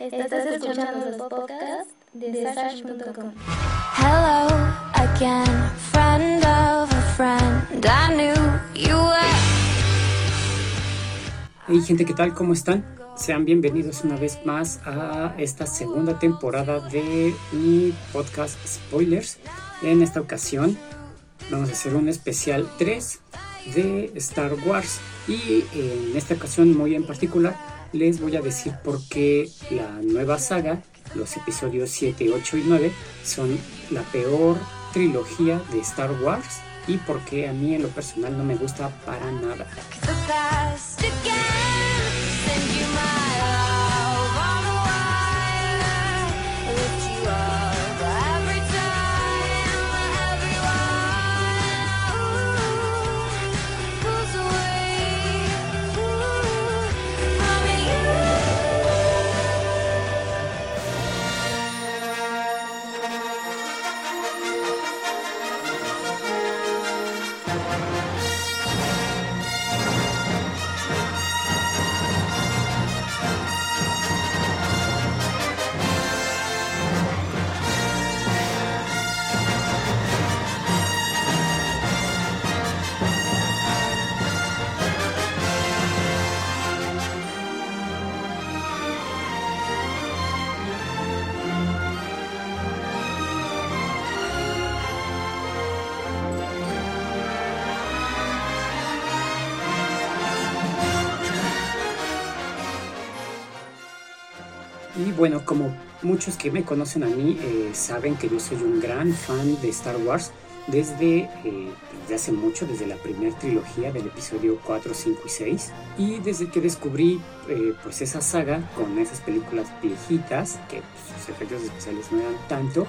Estás escuchando los podcasts de Sash.com. Hello again, friend of a friend. I knew you were. Hey gente, ¿qué tal? ¿Cómo están? Sean bienvenidos una vez más a esta segunda temporada de mi podcast Spoilers. En esta ocasión vamos a hacer un especial 3 de Star Wars y en esta ocasión muy en particular les voy a decir por qué la nueva saga, los episodios 7, 8 y 9, son la peor trilogía de Star Wars y por qué a mí en lo personal no me gusta para nada. Bueno, como muchos que me conocen a mí eh, saben que yo soy un gran fan de Star Wars desde, eh, desde hace mucho, desde la primera trilogía del episodio 4, 5 y 6. Y desde que descubrí eh, pues esa saga con esas películas viejitas, que pues, sus efectos especiales no eran tanto,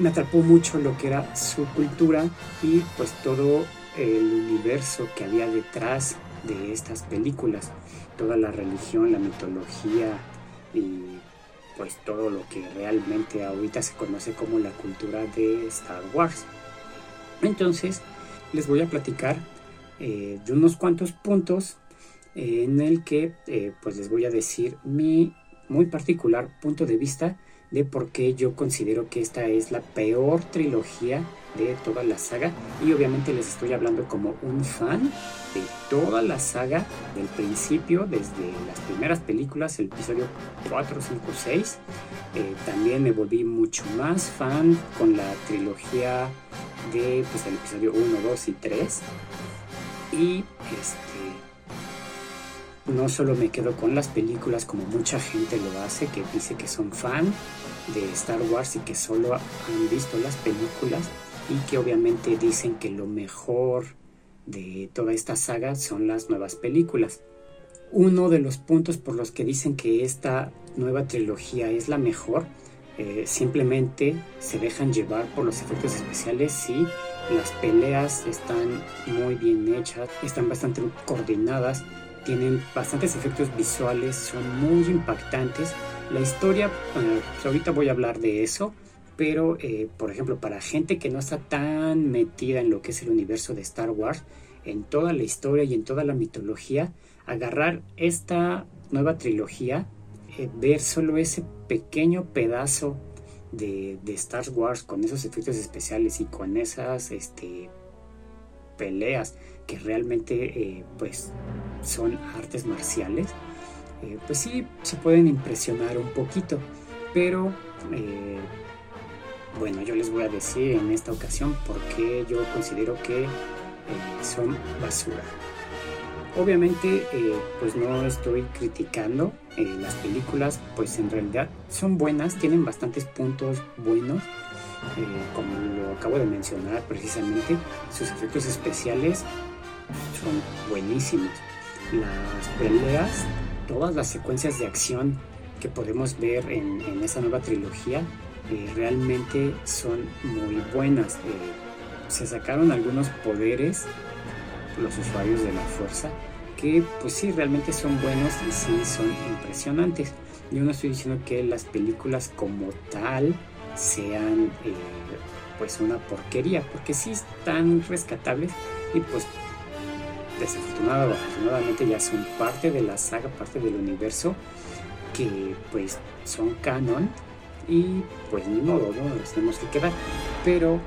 me atrapó mucho lo que era su cultura y pues todo el universo que había detrás de estas películas, toda la religión, la mitología y pues todo lo que realmente ahorita se conoce como la cultura de Star Wars. Entonces les voy a platicar eh, de unos cuantos puntos en el que eh, pues les voy a decir mi muy particular punto de vista de por qué yo considero que esta es la peor trilogía de toda la saga y obviamente les estoy hablando como un fan de toda la saga del principio desde las primeras películas el episodio 4, 5, 6 Eh, también me volví mucho más fan con la trilogía de pues el episodio 1, 2 y 3 y este no solo me quedo con las películas como mucha gente lo hace, que dice que son fan de Star Wars y que solo han visto las películas y que obviamente dicen que lo mejor de toda esta saga son las nuevas películas. Uno de los puntos por los que dicen que esta nueva trilogía es la mejor, eh, simplemente se dejan llevar por los efectos especiales, sí, las peleas están muy bien hechas, están bastante coordinadas, tienen bastantes efectos visuales, son muy impactantes. La historia, eh, pues ahorita voy a hablar de eso, pero eh, por ejemplo, para gente que no está tan metida en lo que es el universo de Star Wars, en toda la historia y en toda la mitología, agarrar esta nueva trilogía, eh, ver solo ese pequeño pedazo de, de Star Wars con esos efectos especiales y con esas este, peleas que realmente eh, pues son artes marciales, pues sí se pueden impresionar un poquito, pero bueno, yo les voy a decir en esta ocasión por qué yo considero que eh, son basura. Obviamente, eh, pues no estoy criticando eh, las películas, pues en realidad son buenas, tienen bastantes puntos buenos, como lo acabo de mencionar precisamente, sus efectos especiales son buenísimos. Las peleas, todas las secuencias de acción que podemos ver en, en esa nueva trilogía, eh, realmente son muy buenas. Eh, se sacaron algunos poderes los usuarios de la fuerza que pues sí realmente son buenos y sí son impresionantes yo no estoy diciendo que las películas como tal sean eh, pues una porquería porque sí están rescatables y pues desafortunadamente ya son parte de la saga parte del universo que pues son canon y pues ni modo, ¿no? Nos tenemos que quedar. Pero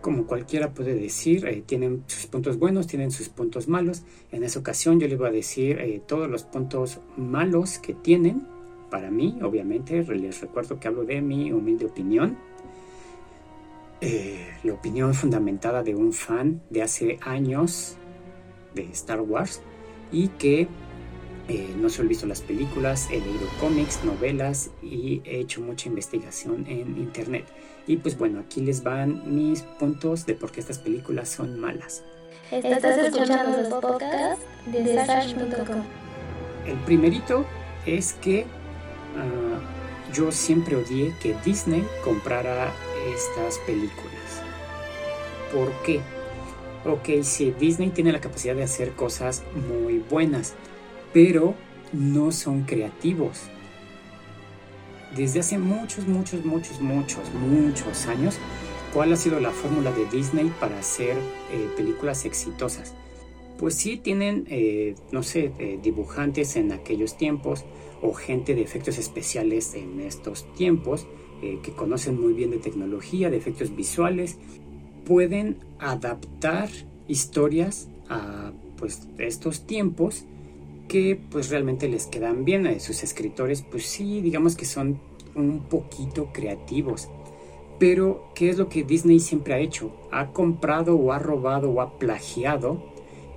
como cualquiera puede decir, eh, tienen sus puntos buenos, tienen sus puntos malos. En esa ocasión yo le voy a decir eh, todos los puntos malos que tienen. Para mí, obviamente, les recuerdo que hablo de mi humilde opinión. Eh, la opinión fundamentada de un fan de hace años de Star Wars y que no solo he visto las películas, he leído cómics, novelas y he hecho mucha investigación en internet. Y pues bueno, aquí les van mis puntos de por qué estas películas son malas. Estás escuchando los podcasts de Sash.com. El primerito es que ah, yo siempre odié que Disney comprara estas películas. ¿Por qué? Ok, sí, Disney tiene la capacidad de hacer cosas muy buenas, pero no son creativos desde hace muchos, muchos, muchos, muchos, muchos años, ¿cuál ha sido la fórmula de Disney para hacer eh, películas exitosas? Pues sí tienen, eh, no sé, eh, dibujantes en aquellos tiempos o gente de efectos especiales en estos tiempos que conocen muy bien de tecnología, de efectos visuales, pueden adaptar historias a pues estos tiempos que pues realmente les quedan bien a sus escritores, pues sí, digamos que son un poquito creativos. Pero, ¿qué es lo que Disney siempre ha hecho? Ha comprado o ha robado o ha plagiado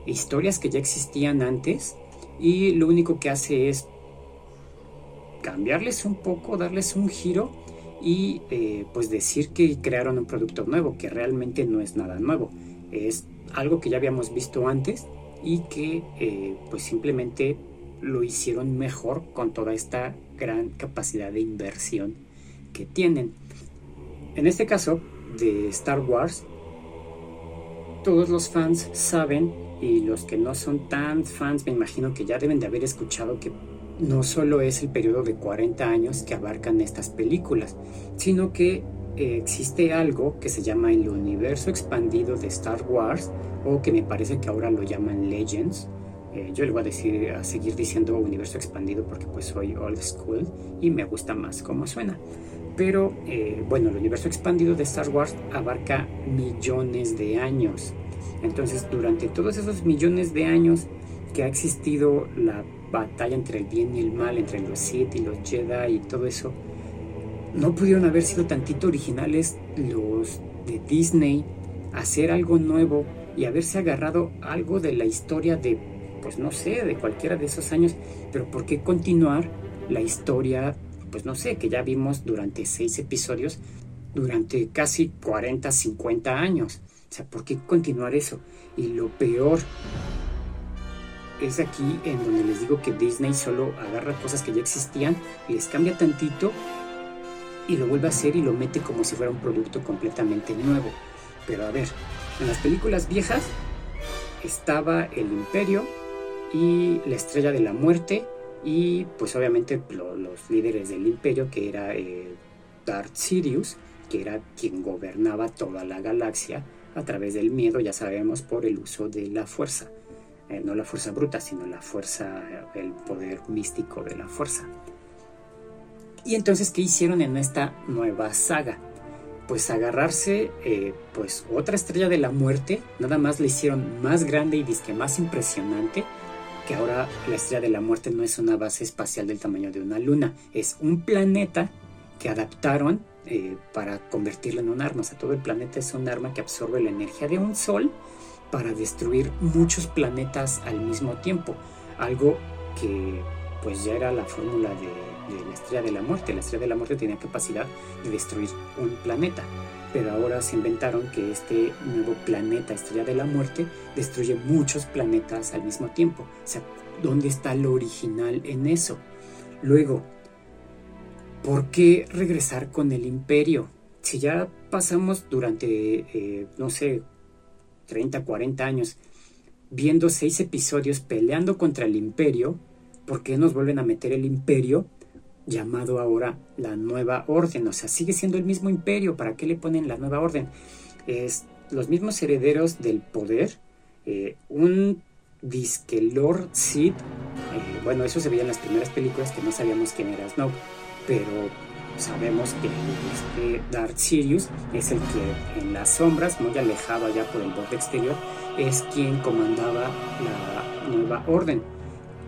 historias que ya existían antes y lo único que hace es cambiarles un poco, darles un giro y eh, pues decir que crearon un producto nuevo, que realmente no es nada nuevo. Es algo que ya habíamos visto antes y que eh, pues simplemente lo hicieron mejor con toda esta gran capacidad de inversión que tienen. En este caso de Star Wars, todos los fans saben y los que no son tan fans me imagino que ya deben de haber escuchado que no solo es el periodo de 40 años que abarcan estas películas, sino que eh, existe algo que se llama el universo expandido de Star Wars, o que me parece que ahora lo llaman Legends. Eh, yo le voy a, decir, a seguir diciendo universo expandido porque pues soy old school y me gusta más cómo suena. Pero eh, bueno, el universo expandido de Star Wars abarca millones de años. Entonces, durante todos esos millones de años que ha existido la batalla entre el bien y el mal, entre los Sith y los Jedi y todo eso, no pudieron haber sido tantito originales los de Disney, hacer algo nuevo y haberse agarrado algo de la historia de, pues no sé, de cualquiera de esos años, pero ¿por qué continuar la historia, pues no sé, que ya vimos durante seis episodios, durante casi 40, 50 años? O sea, ¿por qué continuar eso? Y lo peor es aquí en donde les digo que Disney solo agarra cosas que ya existían y les cambia tantito y lo vuelve a hacer y lo mete como si fuera un producto completamente nuevo. Pero a ver, en las películas viejas estaba el imperio y la estrella de la muerte y pues obviamente los líderes del imperio que era eh, Darth Sirius, que era quien gobernaba toda la galaxia a través del miedo, ya sabemos, por el uso de la fuerza. Eh, no la fuerza bruta, sino la fuerza, el poder místico de la fuerza. Y entonces, ¿qué hicieron en esta nueva saga? Pues agarrarse, eh, pues otra estrella de la muerte, nada más la hicieron más grande y más impresionante, que ahora la estrella de la muerte no es una base espacial del tamaño de una luna, es un planeta que adaptaron eh, para convertirlo en un arma. O sea, todo el planeta es un arma que absorbe la energía de un sol para destruir muchos planetas al mismo tiempo. Algo que pues ya era la fórmula de la estrella de la muerte. La estrella de la muerte tenía capacidad de destruir un planeta, pero ahora se inventaron que este nuevo planeta, estrella de la muerte, destruye muchos planetas al mismo tiempo. O sea, ¿dónde está lo original en eso? Luego, ¿por qué regresar con el imperio? Si ya pasamos durante, eh, no sé, 30, 40 años viendo seis episodios peleando contra el imperio, ¿por qué nos vuelven a meter el imperio llamado ahora la nueva orden. O sea, sigue siendo el mismo imperio. ¿Para qué le ponen la nueva orden? Es los mismos herederos del poder. Eh, un disque Lord Sid. Eh, bueno, eso se veía en las primeras películas que no sabíamos quién era Snow, pero sabemos que este Darth Sirius es el que en las sombras, muy alejado allá por el borde exterior, es quien comandaba la nueva orden.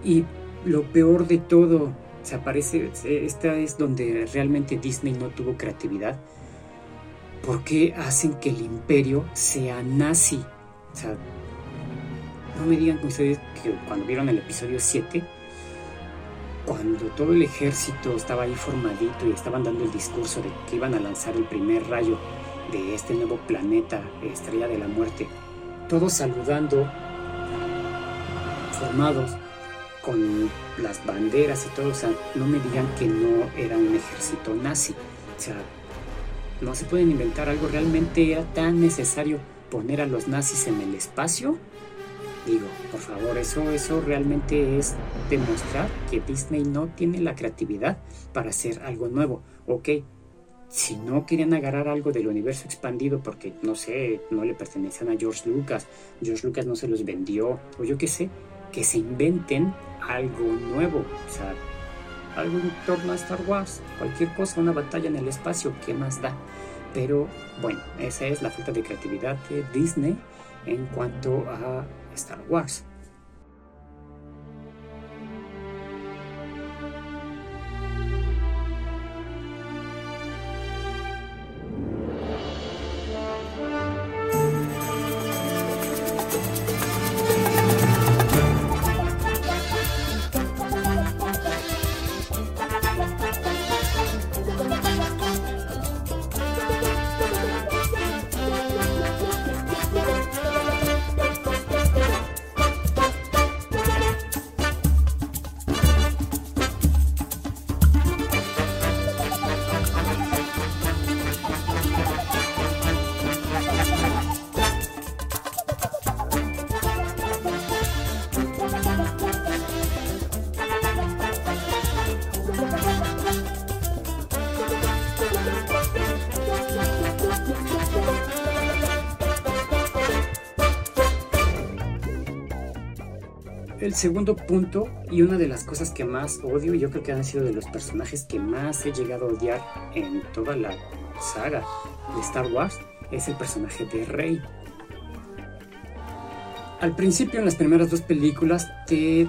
Y lo peor de todo, se aparece, esta es donde realmente Disney no tuvo creatividad. ¿Por qué hacen que el imperio sea nazi? No me digan ustedes que cuando vieron el episodio 7, cuando todo el ejército estaba ahí formadito y estaban dando el discurso de que iban a lanzar el primer rayo de este nuevo planeta, Estrella de la Muerte, todos saludando, formados con las banderas y todo, o sea, no me digan que no era un ejército nazi, o sea, no se pueden inventar algo, realmente era tan necesario poner a los nazis en el espacio, Digo, por favor, eso, eso realmente es demostrar que Disney no tiene la creatividad para hacer algo nuevo. Ok, si no querían agarrar algo del universo expandido porque, no sé, no le pertenecen a George Lucas, George Lucas no se los vendió, o yo qué sé, que se inventen algo nuevo. O sea, algo en torno a Star Wars, cualquier cosa, una batalla en el espacio, ¿qué más da? Pero bueno, esa es la falta de creatividad de Disney en cuanto a Star Wars. Segundo punto y una de las cosas que más odio, y yo creo que han sido de los personajes que más he llegado a odiar en toda la saga de Star Wars, es el personaje de Rey. Al principio en las primeras dos películas te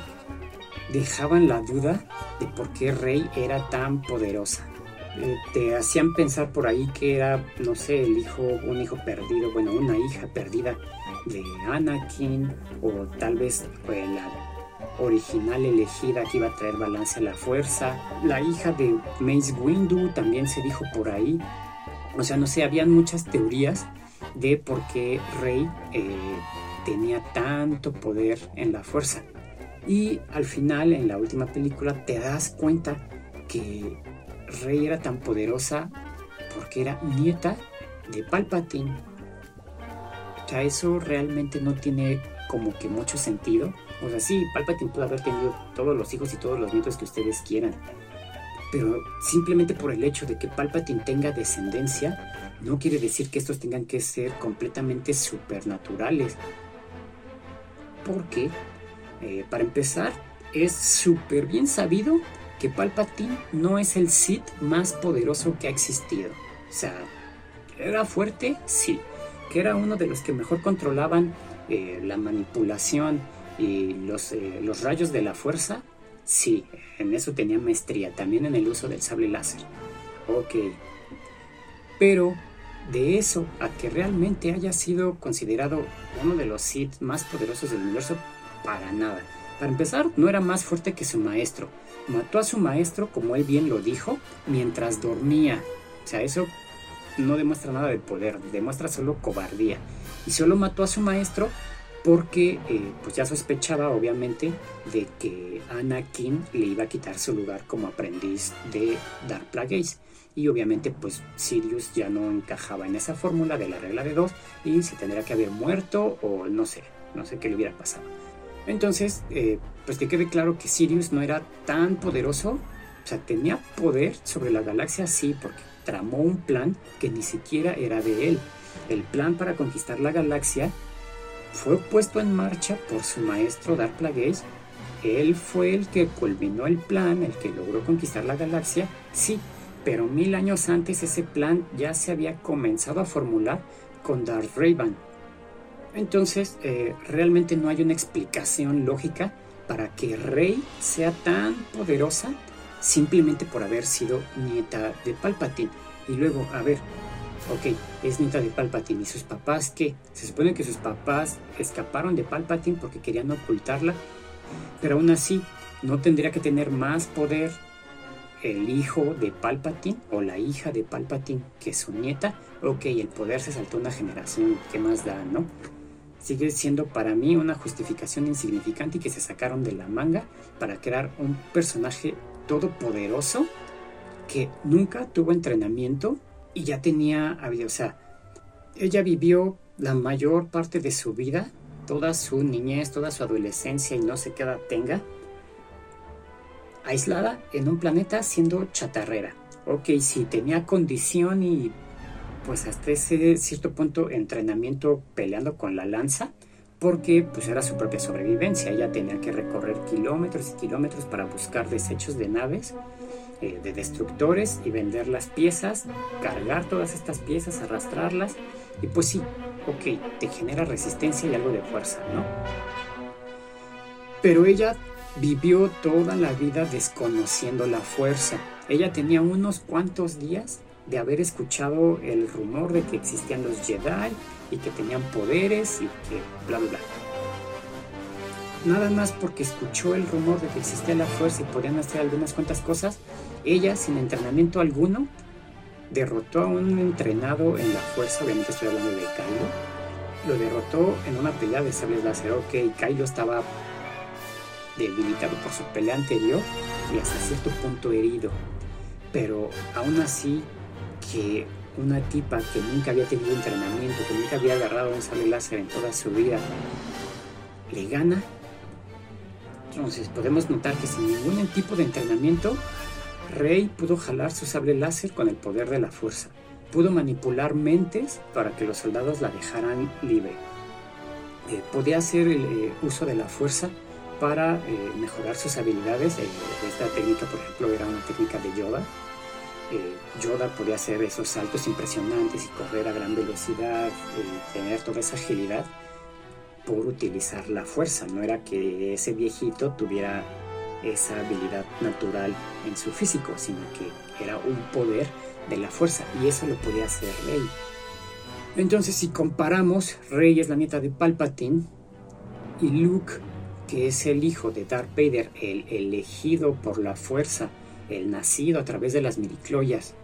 dejaban la duda de por qué Rey era tan poderosa. Eh, te hacían pensar por ahí que era, no sé, el hijo, un hijo perdido, bueno, una hija perdida de Anakin o tal vez fue la original elegida que iba a traer balance a la fuerza. La hija de Mace Windu también se dijo por ahí. O sea, no sé, habían muchas teorías de por qué Rey eh, tenía tanto poder en la fuerza. Y al final, en la última película, te das cuenta que Rey era tan poderosa porque era nieta de Palpatine o sea, eso realmente no tiene como que mucho sentido. O sea, sí, Palpatine puede haber tenido todos los hijos y todos los nietos que ustedes quieran. Pero simplemente por el hecho de que Palpatine tenga descendencia, no quiere decir que estos tengan que ser completamente supernaturales. Porque, eh, para empezar, es súper bien sabido que Palpatine no es el Sith más poderoso que ha existido. O sea, ¿era fuerte? Sí que era uno de los que mejor controlaban eh, la manipulación y los, eh, los rayos de la fuerza, sí, en eso tenía maestría, también en el uso del sable láser. Ok. Pero de eso a que realmente haya sido considerado uno de los Sith más poderosos del universo, para nada. Para empezar, no era más fuerte que su maestro. Mató a su maestro, como él bien lo dijo, mientras dormía. O sea, eso no demuestra nada de poder, demuestra solo cobardía. Y solo mató a su maestro porque eh, pues ya sospechaba obviamente de que Anakin le iba a quitar su lugar como aprendiz de Dark Plagueis. Y obviamente pues Sirius ya no encajaba en esa fórmula de la regla de dos y se tendría que haber muerto o no sé, no sé qué le hubiera pasado. Entonces, eh, pues que quede claro que Sirius no era tan poderoso, o sea, tenía poder sobre la galaxia, sí, porque tramó un plan que ni siquiera era de él. El plan para conquistar la galaxia fue puesto en marcha por su maestro Dark Plagueis. Él fue el que culminó el plan, el que logró conquistar la galaxia, sí, pero mil años antes ese plan ya se había comenzado a formular con Darth Raven. Entonces, eh, realmente no hay una explicación lógica para que Rey sea tan poderosa simplemente por haber sido nieta de Palpatine. Y luego, a ver, ok, es nieta de Palpatine. ¿Y sus papás qué? Se supone que sus papás escaparon de Palpatine porque querían ocultarla. Pero aún así, ¿no tendría que tener más poder el hijo de Palpatine o la hija de Palpatine que su nieta? Ok, el poder se saltó una generación. ¿Qué más da, no? sigue siendo para mí una justificación insignificante y que se sacaron de la manga para crear un personaje todopoderoso que nunca tuvo entrenamiento y ya tenía, o sea, ella vivió la mayor parte de su vida, toda su niñez, toda su adolescencia y no sé qué edad tenga, aislada en un planeta siendo chatarrera. Ok, sí, tenía condición y pues hasta ese cierto punto entrenamiento peleando con la lanza, porque pues era su propia sobrevivencia. Ella tenía que recorrer kilómetros y kilómetros para buscar desechos de naves, eh, de destructores y vender las piezas, cargar todas estas piezas, arrastrarlas. Y pues sí, ok, te genera resistencia y algo de fuerza, ¿no? Pero ella vivió toda la vida desconociendo la fuerza. Ella tenía unos cuantos días de haber escuchado el rumor de que existían los Jedi y que tenían poderes y que bla bla bla. Nada más porque escuchó el rumor de que existía la fuerza y podían hacer algunas cuantas cosas, ella sin entrenamiento alguno derrotó a un entrenado en la fuerza, obviamente estoy hablando de Kylo, lo derrotó en una pelea de sables láser. Ok, Kylo estaba debilitado por su pelea anterior y hasta cierto punto herido, pero aún así que una tipa que nunca había tenido entrenamiento, que nunca había agarrado un sable láser en toda su vida, le gana. Entonces podemos notar que sin ningún tipo de entrenamiento, Rey pudo jalar su sable láser con el poder de la fuerza. Pudo manipular mentes para que los soldados la dejaran libre. Eh, podía hacer el eh, uso de la fuerza para eh, mejorar sus habilidades. esta técnica, por ejemplo, era una técnica de Yoda, eh, Yoda podía hacer esos saltos impresionantes y correr a gran velocidad, y tener toda esa agilidad por utilizar la fuerza. No era que ese viejito tuviera esa habilidad natural en su físico, sino que era un poder de la fuerza y eso lo podía hacer Rey. Entonces si comparamos, Rey es la nieta de Palpatine y Luke, que es el hijo de Darth Vader, el elegido por la fuerza, el nacido a través de las miricloyas,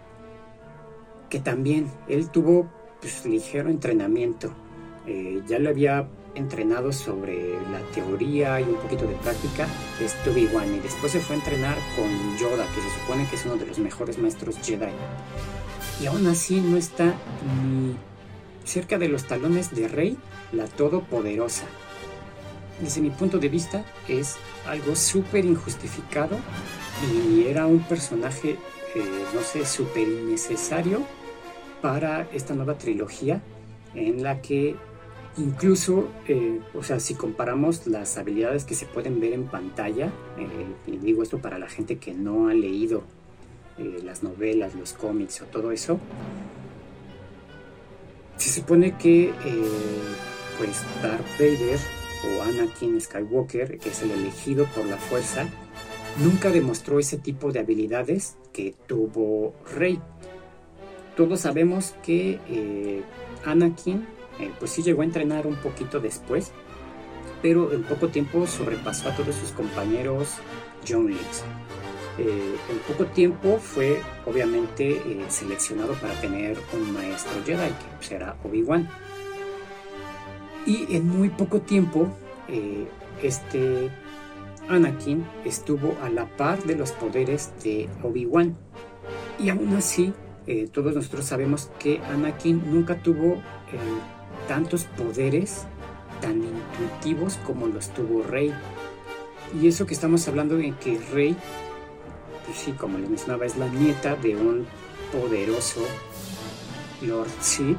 que también él tuvo pues, ligero entrenamiento. Eh, ya lo había entrenado sobre la teoría y un poquito de práctica de Obi-Wan y después se fue a entrenar con Yoda, que se supone que es uno de los mejores maestros Jedi. Y aún así no está ni cerca de los talones de Rey, la todopoderosa. Desde mi punto de vista es algo súper injustificado y era un personaje, eh, no sé, súper innecesario para esta nueva trilogía en la que incluso, eh, o sea, si comparamos las habilidades que se pueden ver en pantalla, eh, y digo esto para la gente que no ha leído las novelas, los cómics o todo eso, se supone que pues Darth Vader o Anakin Skywalker, que es el elegido por la fuerza, nunca demostró ese tipo de habilidades que tuvo Rey. Todos sabemos que eh, Anakin eh, pues sí llegó a entrenar un poquito después, pero en poco tiempo sobrepasó a todos sus compañeros John Eh, en poco tiempo fue obviamente eh, seleccionado para tener un maestro Jedi, que será pues, Obi-Wan. Y en muy poco tiempo, este Anakin estuvo a la par de los poderes de Obi-Wan. Y aún así, todos nosotros sabemos que Anakin nunca tuvo tantos poderes tan intuitivos como los tuvo Rey. Y eso que estamos hablando de que Rey, pues sí, como les mencionaba, es la nieta de un poderoso Lord Sith.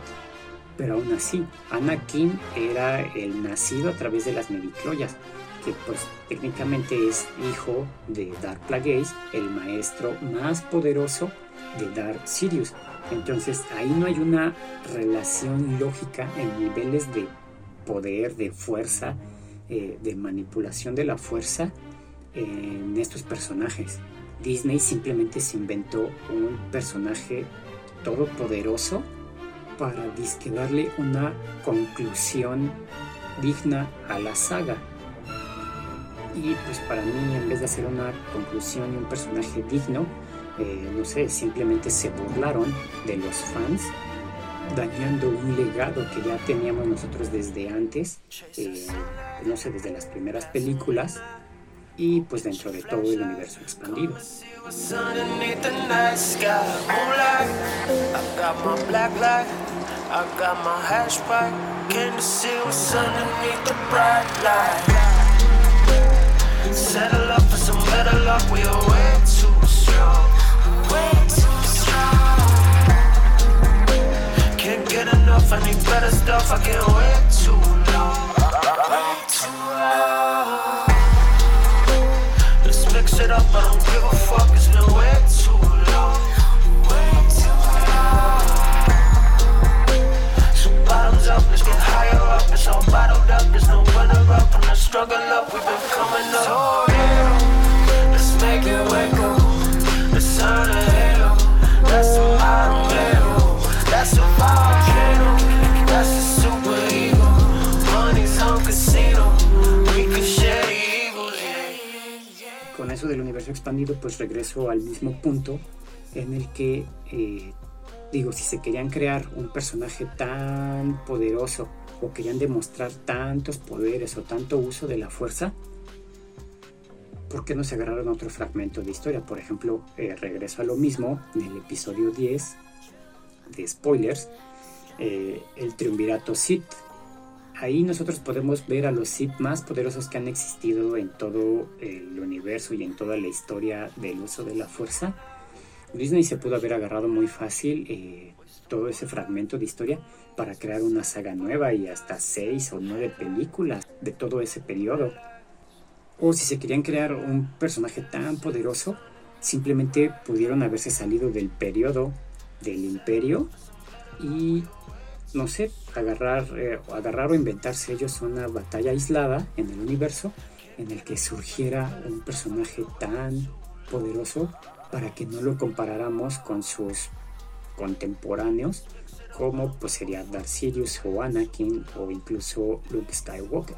pero aún así, Anakin era el nacido a través de las medicloyas, que pues técnicamente es hijo de Dark Plagueis, el maestro más poderoso de Dark Sirius. Entonces ahí no hay una relación lógica en niveles de poder, de fuerza, eh, de manipulación de la fuerza en estos personajes. Disney simplemente se inventó un personaje todopoderoso para darle una conclusión digna a la saga. Y pues para mí, en vez de hacer una conclusión y un personaje digno, no sé, simplemente se burlaron de los fans, dañando un legado que ya teníamos nosotros desde antes, eh, no sé, desde las primeras películas y pues dentro de todo el universo expandido. Settle up for some better luck, we enough, I need better stuff, I can't wait too long. Way too long. Let's mix it up, I don't give a fuck, it's been way too long. Way too long. So bottoms up, let's get higher up. It's all bottled up, there's no runner up. When I struggle up, we've been coming up. So real, let's make it wake up. Expandido, pues regreso al mismo punto en el que eh, Digo, si se querían crear un personaje tan poderoso o querían demostrar tantos poderes o tanto uso de la fuerza, ¿por qué no se agarraron otro fragmento de historia? Por ejemplo, eh, regreso a lo mismo en el episodio 10 de spoilers, eh, el triunvirato Sith. Ahí nosotros podemos ver a los Sith más poderosos que han existido en todo el universo y en toda la historia del uso de la fuerza Disney se pudo haber agarrado muy fácil eh, todo ese fragmento de historia para crear una saga nueva y hasta seis o nueve películas de todo ese periodo. O si se querían crear un personaje tan poderoso, simplemente pudieron haberse salido del periodo del imperio y, no sé, agarrar, eh, agarrar o inventarse ellos una batalla aislada en el universo en el que surgiera un personaje tan poderoso para que no lo comparáramos con sus contemporáneos como pues sería Darth Sirius o Anakin o incluso Luke Skywalker.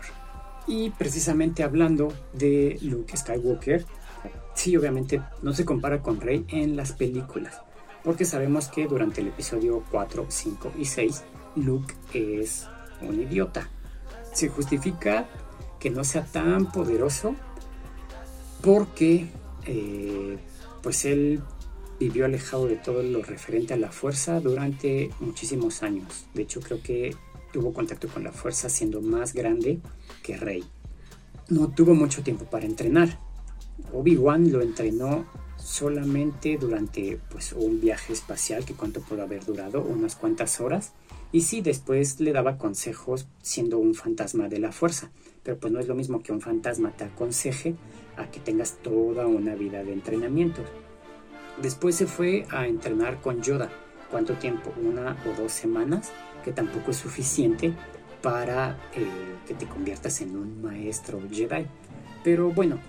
Y precisamente hablando de Luke Skywalker, sí obviamente no se compara con Rey en las películas, porque sabemos que durante el episodio 4, 5 y 6 Luke es un idiota. Se justifica que no sea tan poderoso porque eh, pues él vivió alejado de todo lo referente a la fuerza durante muchísimos años. De hecho, creo que tuvo contacto con la fuerza siendo más grande que Rey. No tuvo mucho tiempo para entrenar. Obi-Wan lo entrenó solamente durante pues, un viaje espacial que cuánto pudo haber durado, unas cuantas horas. Y sí, después le daba consejos siendo un fantasma de la fuerza. Pero pues no es lo mismo que un fantasma te aconseje a que tengas toda una vida de entrenamiento. Después se fue a entrenar con Yoda. ¿Cuánto tiempo? Una o dos semanas, que tampoco es suficiente para eh, que te conviertas en un maestro Jedi. Pero bueno,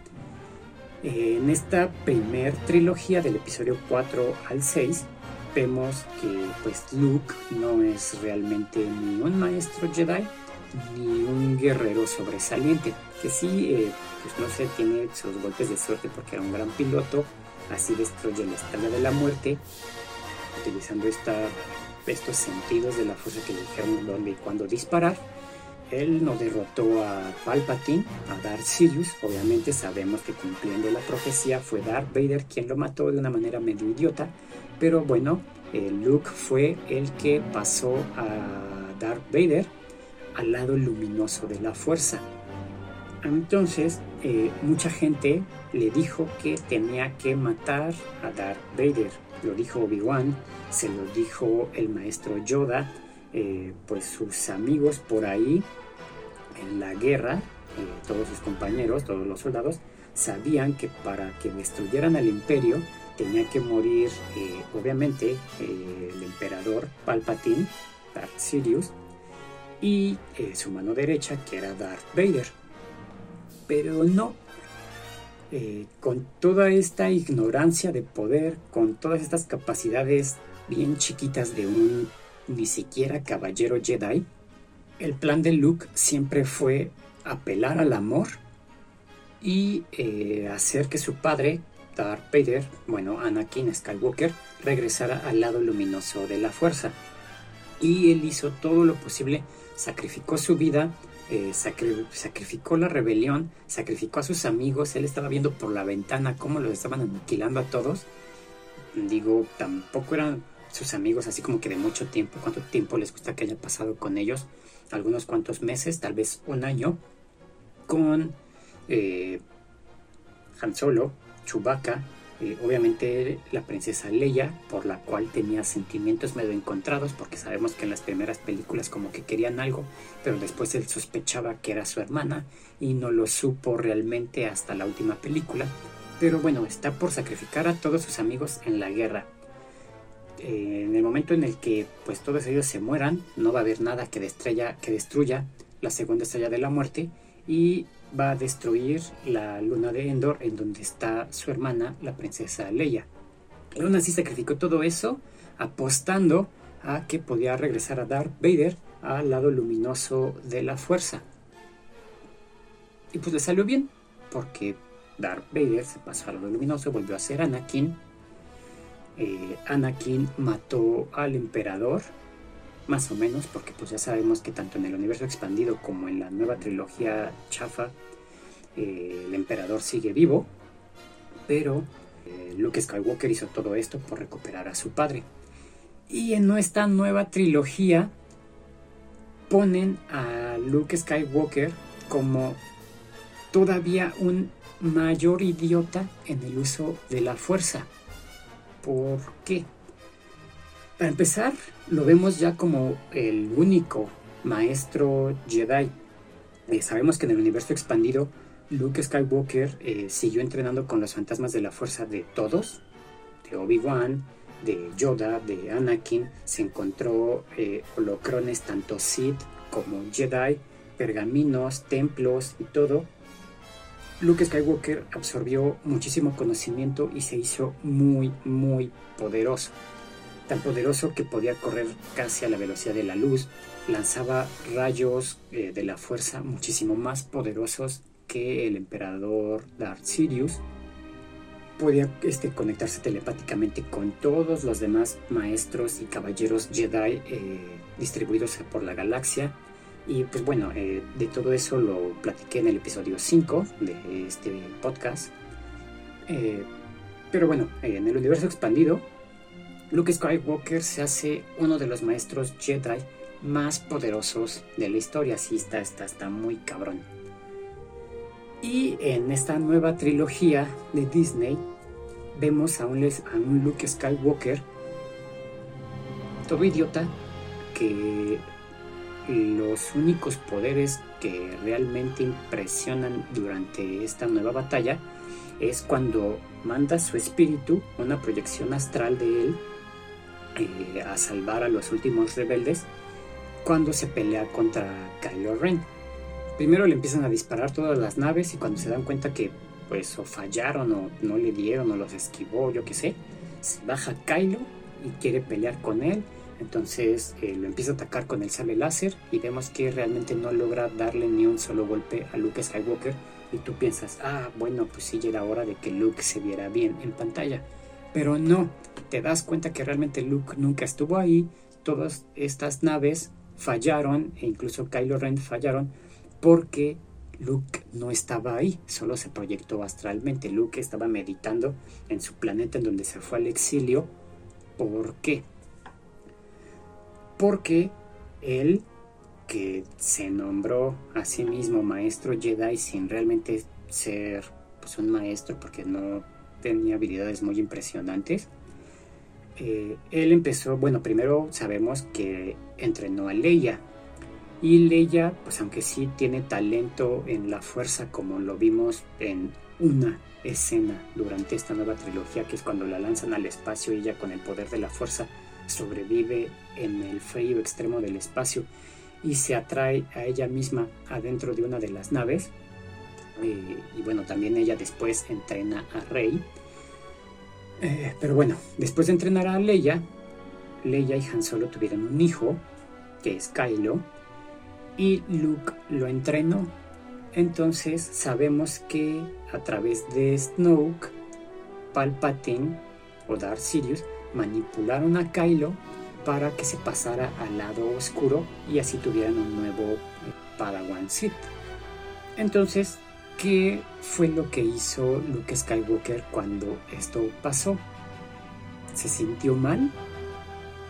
en esta primer trilogía del episodio 4 al 6 vemos que pues Luke no es realmente ni un maestro Jedi ni un guerrero sobresaliente, que sí, eh, pues no sé, tiene sus golpes de suerte porque era un gran piloto, así destruye la estrella de la muerte, utilizando estos sentidos de la fuerza que le dijeron dónde y cuándo disparar. Él no derrotó a Palpatine, a Darth Sirius. Obviamente sabemos que cumpliendo la profecía fue Darth Vader quien lo mató de una manera medio idiota. Pero bueno, eh, Luke fue el que pasó a Darth Vader al lado luminoso de la fuerza. Entonces, eh, mucha gente le dijo que tenía que matar a Darth Vader. Lo dijo Obi-Wan, se lo dijo el maestro Yoda, eh, pues sus amigos por ahí en la guerra, todos sus compañeros, todos los soldados, sabían que para que destruyeran al imperio tenía que morir, obviamente, el emperador Palpatine, Darth Sirius, y su mano derecha, que era Darth Vader. Pero no, eh, con toda esta ignorancia de poder, con todas estas capacidades bien chiquitas de un ni siquiera caballero Jedi, el plan de Luke siempre fue apelar al amor y eh, hacer que su padre, Darth Vader, bueno, Anakin Skywalker, regresara al lado luminoso de la fuerza. Y él hizo todo lo posible, sacrificó su vida eh, sacrificó la rebelión, sacrificó a sus amigos, él estaba viendo por la ventana cómo los estaban aniquilando a todos. Digo, tampoco eran sus amigos así como que de mucho tiempo, cuánto tiempo les gusta que haya pasado con ellos, algunos cuantos meses, tal vez un año, con eh, Han Solo, Chewbacca, eh, obviamente la princesa Leia, por la cual tenía sentimientos medio encontrados, porque sabemos que en las primeras películas como que querían algo, pero después él sospechaba que era su hermana y no lo supo realmente hasta la última película. Pero bueno, está por sacrificar a todos sus amigos en la guerra. Eh, en el momento en el que pues todos ellos se mueran, no va a haber nada que, que destruya la segunda estrella de la muerte y va a destruir la luna de Endor en donde está su hermana, la princesa Leia. Y aún así sacrificó todo eso apostando a que podía regresar a Darth Vader al lado luminoso de la fuerza. Y pues le salió bien, porque Darth Vader se pasó al lado luminoso, volvió a ser Anakin. Eh, Anakin mató al emperador más o menos, porque pues ya sabemos que tanto en el universo expandido como en la nueva trilogía chafa, eh, el emperador sigue vivo, pero eh, Luke Skywalker hizo todo esto por recuperar a su padre. Y en esta nueva trilogía ponen a Luke Skywalker como todavía un mayor idiota en el uso de la fuerza. ¿Por qué? Para empezar, lo vemos ya como el único maestro Jedi. Eh, sabemos que en el universo expandido Luke Skywalker eh, siguió entrenando con los fantasmas de la fuerza de todos, de Obi-Wan, de Yoda, de Anakin. Se encontró eh, holocrones tanto Sith como Jedi, pergaminos, templos y todo. Luke Skywalker absorbió muchísimo conocimiento y se hizo muy, muy poderoso tan poderoso que podía correr casi a la velocidad de la luz, lanzaba rayos eh, de la fuerza muchísimo más poderosos que el emperador Darth Sirius. Podía este, conectarse telepáticamente con todos los demás maestros y caballeros Jedi eh, distribuidos por la galaxia. Y pues bueno, eh, de todo eso lo platiqué en el episodio 5 de este podcast. pero bueno, en el universo expandido Luke Skywalker se hace uno de los maestros Jedi más poderosos de la historia. Sí, está, está, está muy cabrón. Y en esta nueva trilogía de Disney vemos a un, a un Luke Skywalker todo idiota que los únicos poderes que realmente impresionan durante esta nueva batalla es cuando manda su espíritu, una proyección astral de él, eh, a salvar a los últimos rebeldes cuando se pelea contra Kylo Ren. Primero le empiezan a disparar todas las naves y cuando se dan cuenta que pues o fallaron o no le dieron o los esquivó, yo qué sé, se baja Kylo y quiere pelear con él. Entonces eh, lo empieza a atacar con el sable láser y vemos que realmente no logra darle ni un solo golpe a Luke Skywalker. Y tú piensas, ah, bueno, pues sí, ya era hora de que Luke se viera bien en pantalla. Pero no, te das cuenta que realmente Luke nunca estuvo ahí, todas estas naves fallaron, e incluso Kylo Ren fallaron, porque Luke no estaba ahí, solo se proyectó astralmente. Luke estaba meditando en su planeta en donde se fue al exilio. ¿Por qué? Porque él, que se nombró a sí mismo maestro Jedi sin realmente ser pues, un maestro, porque no tenía habilidades muy impresionantes. eh, él empezó, bueno, primero sabemos que entrenó a Leia. Y Leia, pues aunque sí tiene talento en la fuerza, como lo vimos en una escena durante esta nueva trilogía, que es cuando la lanzan al espacio ella con el poder de la fuerza sobrevive en el frío extremo del espacio y se atrae a ella misma adentro de una de las naves. Eh, y bueno, también ella después entrena a Rey. Eh, pero bueno, después de entrenar a Leia, Leia y Han Solo tuvieron un hijo, que es Kylo, y Luke lo entrenó. Entonces sabemos que a través de Snoke, Palpatine o Darth Sirius manipularon a Kylo para que se pasara al lado oscuro y así tuvieran un nuevo Padawan Sith. Entonces, ¿qué fue lo que hizo Luke Skywalker cuando esto pasó? ¿Se sintió mal?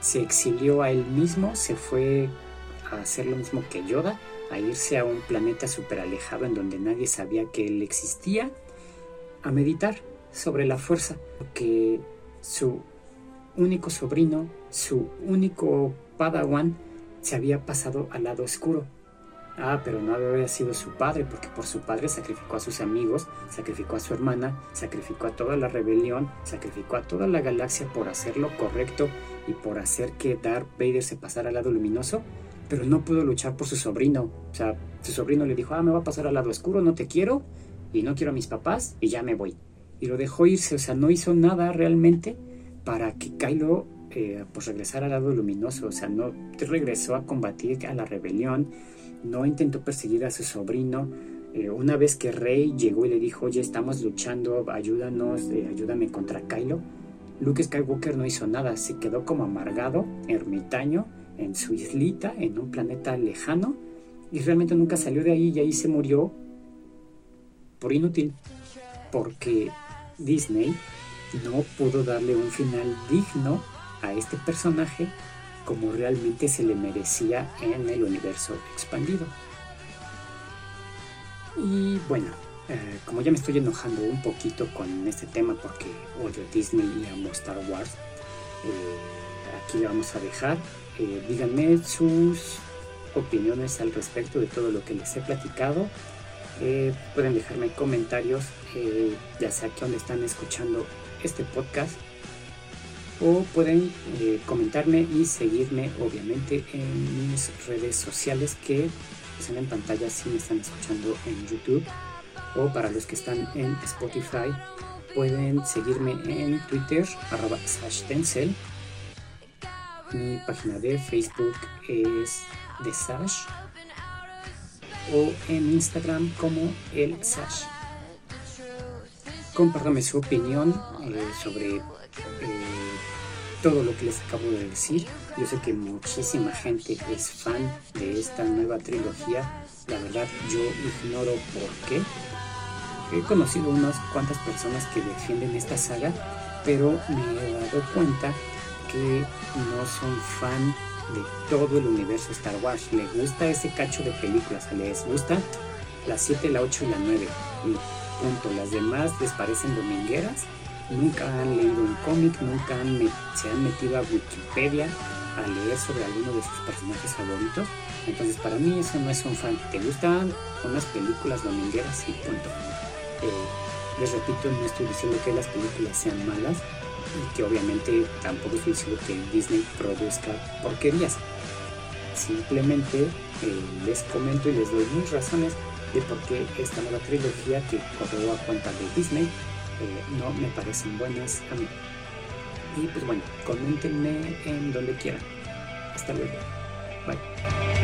¿Se exilió a él mismo? ¿Se fue a hacer lo mismo que Yoda? ¿A irse a un planeta súper alejado en donde nadie sabía que él existía? ¿A meditar sobre la fuerza? Porque su único sobrino, su único padawan, se había pasado al lado oscuro. Ah, pero no había sido su padre, porque por su padre sacrificó a sus amigos, sacrificó a su hermana, sacrificó a toda la rebelión, sacrificó a toda la galaxia por hacer lo correcto y por hacer que Darth Vader se pasara al lado luminoso, pero no pudo luchar por su sobrino. O sea, su sobrino le dijo, ah, me va a pasar al lado oscuro, no te quiero, y no quiero a mis papás, y ya me voy. Y lo dejó irse, o sea, no hizo nada realmente para que Kylo eh, pues regresara al lado luminoso, o sea, no regresó a combatir a la rebelión, no intentó perseguir a su sobrino. Eh, una vez que Rey llegó y le dijo, oye, estamos luchando, ayúdanos, eh, ayúdame contra Kylo, Luke Skywalker no hizo nada, se quedó como amargado, ermitaño, en su islita, en un planeta lejano, y realmente nunca salió de ahí y ahí se murió por inútil, porque Disney no pudo darle un final digno a este personaje como realmente se le merecía en el universo expandido. Y bueno, eh, como ya me estoy enojando un poquito con este tema porque odio Disney y amo Star Wars, eh, aquí le vamos a dejar. Eh, díganme sus opiniones al respecto de todo lo que les he platicado. pueden dejarme comentarios, ya sea que donde están escuchando este podcast o pueden eh, comentarme y seguirme obviamente en mis redes sociales que están en pantalla si me están escuchando en YouTube. O para los que están en Spotify pueden seguirme en Twitter arroba Sash mi página de Facebook es de Sash. O en Instagram como el Sash compártame su opinión eh, sobre eh, todo lo que les acabo de decir. Yo sé que muchísima gente es fan de esta nueva trilogía. La verdad yo ignoro por qué. He conocido unas cuantas personas que defienden esta saga, pero me he dado cuenta que no son fan de todo el universo Star Wars. Les gusta ese cacho de películas, les gusta la 7, la 8 y la 9. Las demás les parecen domingueras, nunca han leído un cómic, nunca se han metido a Wikipedia a leer sobre alguno de sus personajes favoritos. Entonces para mí eso no es un fan. Te gustan unas películas domingueras y punto. Eh, les repito, no estoy diciendo que las películas sean malas y que obviamente tampoco estoy diciendo que Disney produzca porquerías. Simplemente eh, les comento y les doy mis razones de por qué esta nueva trilogía que corrió a cuenta de Disney eh, no me parecen buenas a mí. Y pues bueno, coméntenme en donde quieran. Hasta luego. Bye.